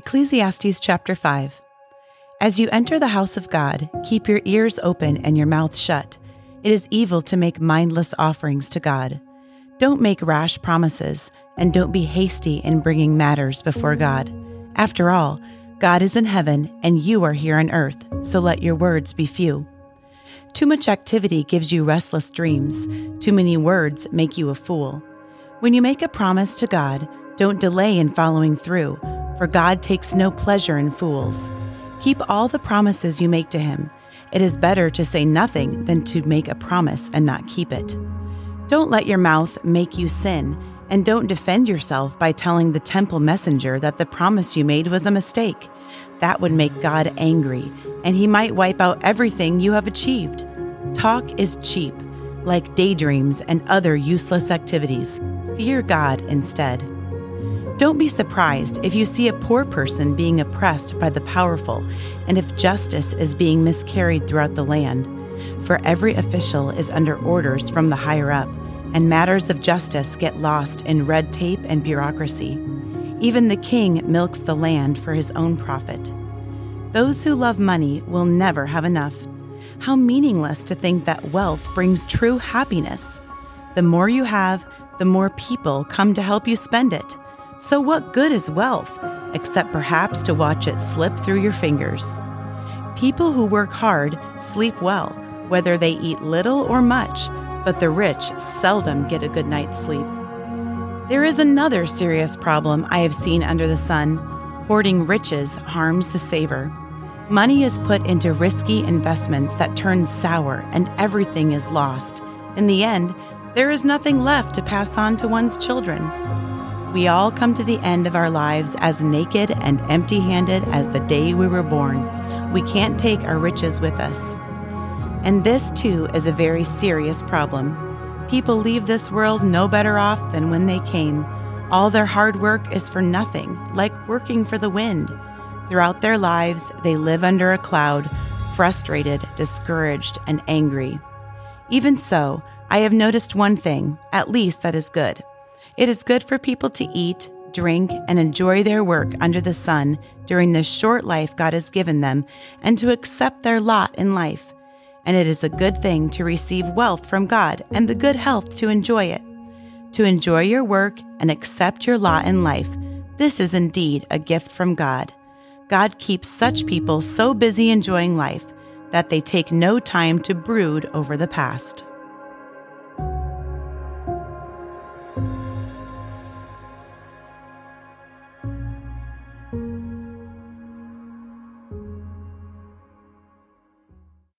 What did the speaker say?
Ecclesiastes chapter 5. As you enter the house of God, keep your ears open and your mouth shut. It is evil to make mindless offerings to God. Don't make rash promises, and don't be hasty in bringing matters before God. After all, God is in heaven and you are here on earth, so let your words be few. Too much activity gives you restless dreams. Too many words make you a fool. When you make a promise to God, don't delay in following through for God takes no pleasure in fools. Keep all the promises you make to him. It is better to say nothing than to make a promise and not keep it. Don't let your mouth make you sin, and don't defend yourself by telling the temple messenger that the promise you made was a mistake. That would make God angry, and he might wipe out everything you have achieved. Talk is cheap, like daydreams and other useless activities. Fear God instead. Don't be surprised if you see a poor person being oppressed by the powerful and if justice is being miscarried throughout the land. For every official is under orders from the higher up, and matters of justice get lost in red tape and bureaucracy. Even the king milks the land for his own profit. Those who love money will never have enough. How meaningless to think that wealth brings true happiness. The more you have, the more people come to help you spend it. So, what good is wealth, except perhaps to watch it slip through your fingers? People who work hard sleep well, whether they eat little or much, but the rich seldom get a good night's sleep. There is another serious problem I have seen under the sun hoarding riches harms the saver. Money is put into risky investments that turn sour and everything is lost. In the end, there is nothing left to pass on to one's children. We all come to the end of our lives as naked and empty handed as the day we were born. We can't take our riches with us. And this, too, is a very serious problem. People leave this world no better off than when they came. All their hard work is for nothing, like working for the wind. Throughout their lives, they live under a cloud, frustrated, discouraged, and angry. Even so, I have noticed one thing, at least that is good. It is good for people to eat, drink, and enjoy their work under the sun during the short life God has given them and to accept their lot in life. And it is a good thing to receive wealth from God and the good health to enjoy it. To enjoy your work and accept your lot in life, this is indeed a gift from God. God keeps such people so busy enjoying life that they take no time to brood over the past.